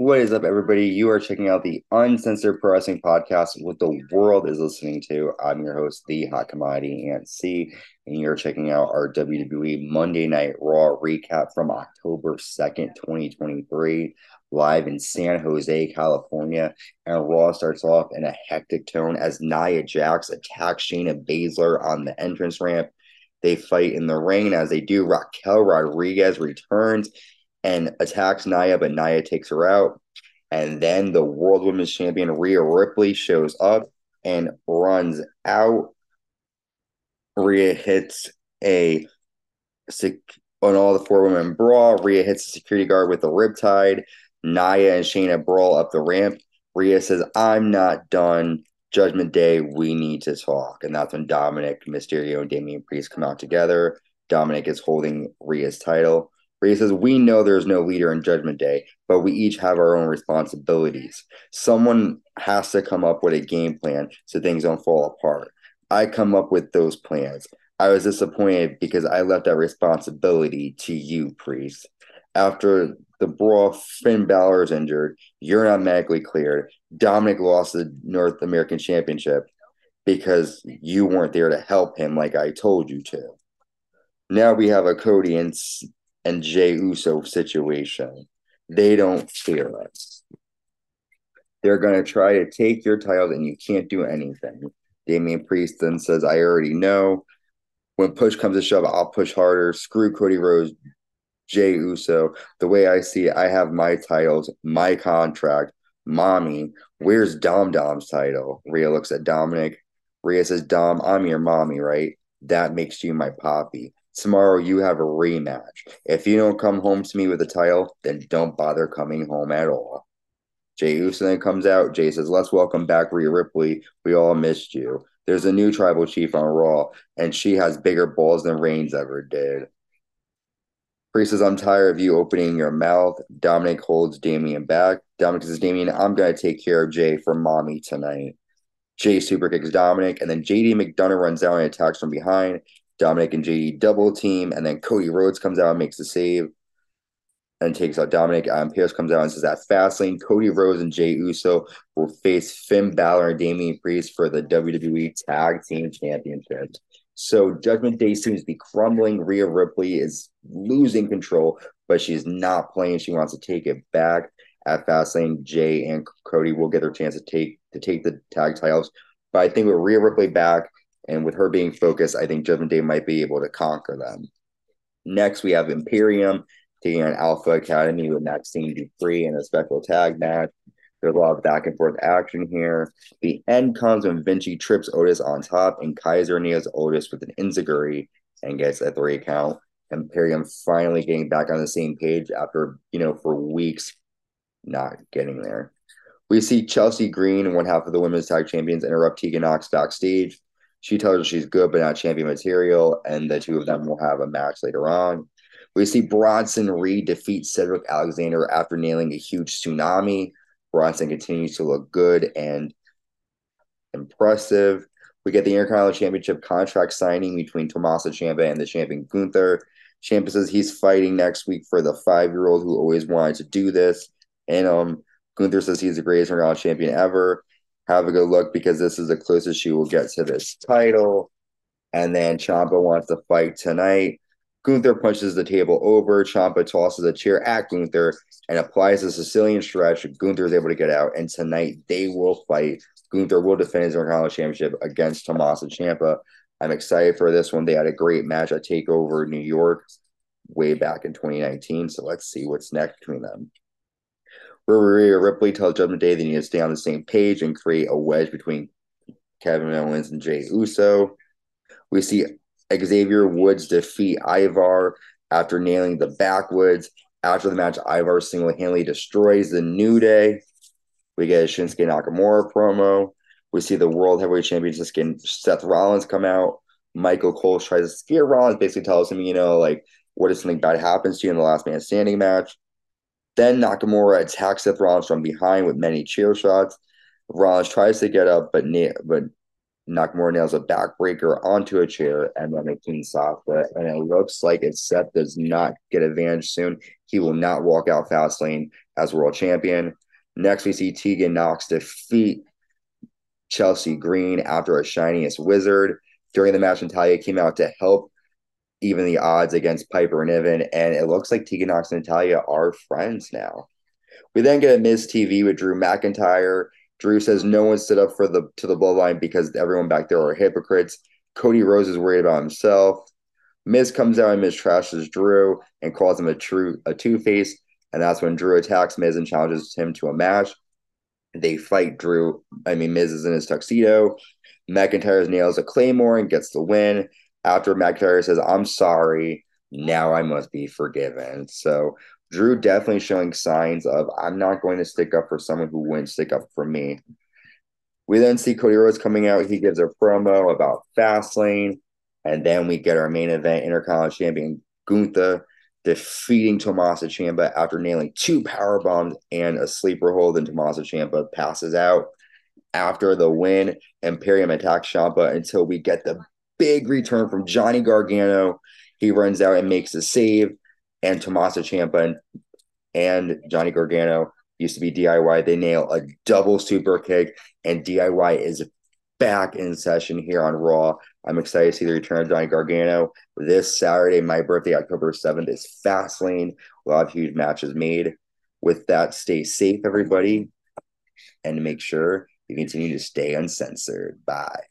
What is up, everybody? You are checking out the Uncensored Pro Wrestling Podcast, what the world is listening to. I'm your host, the Hot Commodity Ant C, and you're checking out our WWE Monday Night Raw recap from October 2nd, 2023, live in San Jose, California. And Raw starts off in a hectic tone as Nia Jax attacks Shayna Baszler on the entrance ramp. They fight in the ring, as they do, Raquel Rodriguez returns and attacks Nia, but Nia takes her out. And then the World Women's Champion Rhea Ripley shows up and runs out. Rhea hits a on all the four women brawl. Rhea hits a security guard with a riptide. Nia and Shayna brawl up the ramp. Rhea says, I'm not done. Judgment Day, we need to talk. And that's when Dominic, Mysterio, and Damian Priest come out together. Dominic is holding Rhea's title where he says, We know there's no leader in Judgment Day, but we each have our own responsibilities. Someone has to come up with a game plan so things don't fall apart. I come up with those plans. I was disappointed because I left that responsibility to you, Priest. After the brawl, Finn Balor is injured. You're not medically cleared. Dominic lost the North American Championship because you weren't there to help him like I told you to. Now we have a Cody and and Jey Uso situation. They don't fear us. They're going to try to take your title and you can't do anything. Damian Priest then says, I already know. When push comes to shove, I'll push harder. Screw Cody Rhodes, Jey Uso. The way I see it, I have my titles, my contract. Mommy, where's Dom Dom's title? Rhea looks at Dominic. Rhea says, Dom, I'm your mommy, right? That makes you my poppy tomorrow you have a rematch. If you don't come home to me with a title, then don't bother coming home at all. Jey Uso then comes out. Jey says, Let's welcome back Rhea Ripley. We all missed you. There's a new tribal chief on Raw, and she has bigger balls than Reigns ever did. Priest says, I'm tired of you opening your mouth. Dominic holds Damian back. Dominic says, Damian, I'm going to take care of Jey for mommy tonight. Jey super kicks Dominic, and then JD McDonagh runs out and attacks from behind. Dominic and JD double team, and then Cody Rhodes comes out and makes the save and takes out Dominic. Um, Adam Pearce comes out and says that Fastlane, Cody Rhodes and Jey Uso will face Finn Balor and Damian Priest for the WWE Tag Team Championships. So Judgment Day seems to be crumbling. Rhea Ripley is losing control, but she's not playing. She wants to take it back at Fastlane. Jey and Cody will get their chance to take to take the tag titles. But I think with Rhea Ripley back, and with her being focused, I think Judgment Day might be able to conquer them. Next, we have Imperium taking on Alpha Academy with Maxxine Dupri in a special tag match. There's a lot of back and forth action here. The end comes when Vinci trips Otis on top, and Kaiser nails Otis with an enziguri and gets a three count. Imperium finally getting back on the same page after, you know, for weeks not getting there. We see Chelsea Green, one half of the women's tag champions, interrupt Tegan Nox backstage. She tells her she's good but not champion material, and the two of them will have a match later on. We see Bronson Reed defeat Cedric Alexander after nailing a huge tsunami. Bronson continues to look good and impressive. We get the Intercontinental Championship contract signing between Tommaso Ciampa and the champion Gunther. Ciampa says he's fighting next week for the five-year-old who always wanted to do this. And um, Gunther says he's the greatest Intercontinental champion ever have a good look because this is the closest she will get to this title. And then Ciampa wants to fight tonight. Gunther punches the table over. Ciampa tosses a chair at Gunther and applies a Sicilian stretch. Gunther is able to get out, and tonight they will fight. Gunther will defend his Intercontinental Championship against Tommaso Ciampa. I'm excited for this one. They had a great match at Takeover New York way back in 2019. So let's see what's next between them. Rhea Ripley tells Judgment Day they need to stay on the same page and create a wedge between Kevin Owens and Jey Uso. We see Xavier Woods defeat Ivar after nailing the backwoods. After the match, Ivar single handedly destroys the New Day. We get a Shinsuke Nakamura promo. We see the World Heavyweight Champion Seth Rollins come out. Michael Cole tries to scare Rollins, basically tells him, you know, like, what if something bad happens to you in the last man standing match? Then Nakamura attacks Seth Rollins from behind with many chair shots. Rollins tries to get up, but na- but Nakamura nails a backbreaker onto a chair and then a Kinshasa. And it looks like if Seth does not get advantage soon, he will not walk out Fastlane as world champion. Next, we see Tegan Nox defeat Chelsea Green after a shiniest wizard. During the match, Natalya came out to help even the odds against Piper and Niven, and it looks like Tegan Nox and Natalya are friends now. We then get a Miz TV with Drew McIntyre. Drew says no one stood up for the to the bloodline because everyone back there are hypocrites. Cody Rhodes is worried about himself. Miz comes out and Miz trashes Drew and calls him a true a two face, and that's when Drew attacks Miz and challenges him to a match. They fight Drew. I mean, Miz is in his tuxedo. McIntyre nails a claymore and gets the win. After McIntyre says, "I'm sorry," now I must be forgiven. So Drew definitely showing signs of I'm not going to stick up for someone who wouldn't stick up for me. We then see Cody Rhodes coming out. He gives a promo about Fastlane, and then we get our main event Intercontinental Champion Gunther defeating Tommaso Ciampa after nailing two power bombs and a sleeper hold. And Tommaso Ciampa passes out. After the win, Imperium attacks Ciampa until we get the big return from Johnny Gargano. He runs out and makes a save and Tommaso Ciampa and, and Johnny Gargano used to be DIY. They nail a double super kick, and DIY is back in session here on Raw. I'm excited to see the return of Johnny Gargano this Saturday. My birthday, October 7th, is Fastlane. A lot of huge matches made. With that, stay safe, everybody, and make sure you continue to stay uncensored. Bye.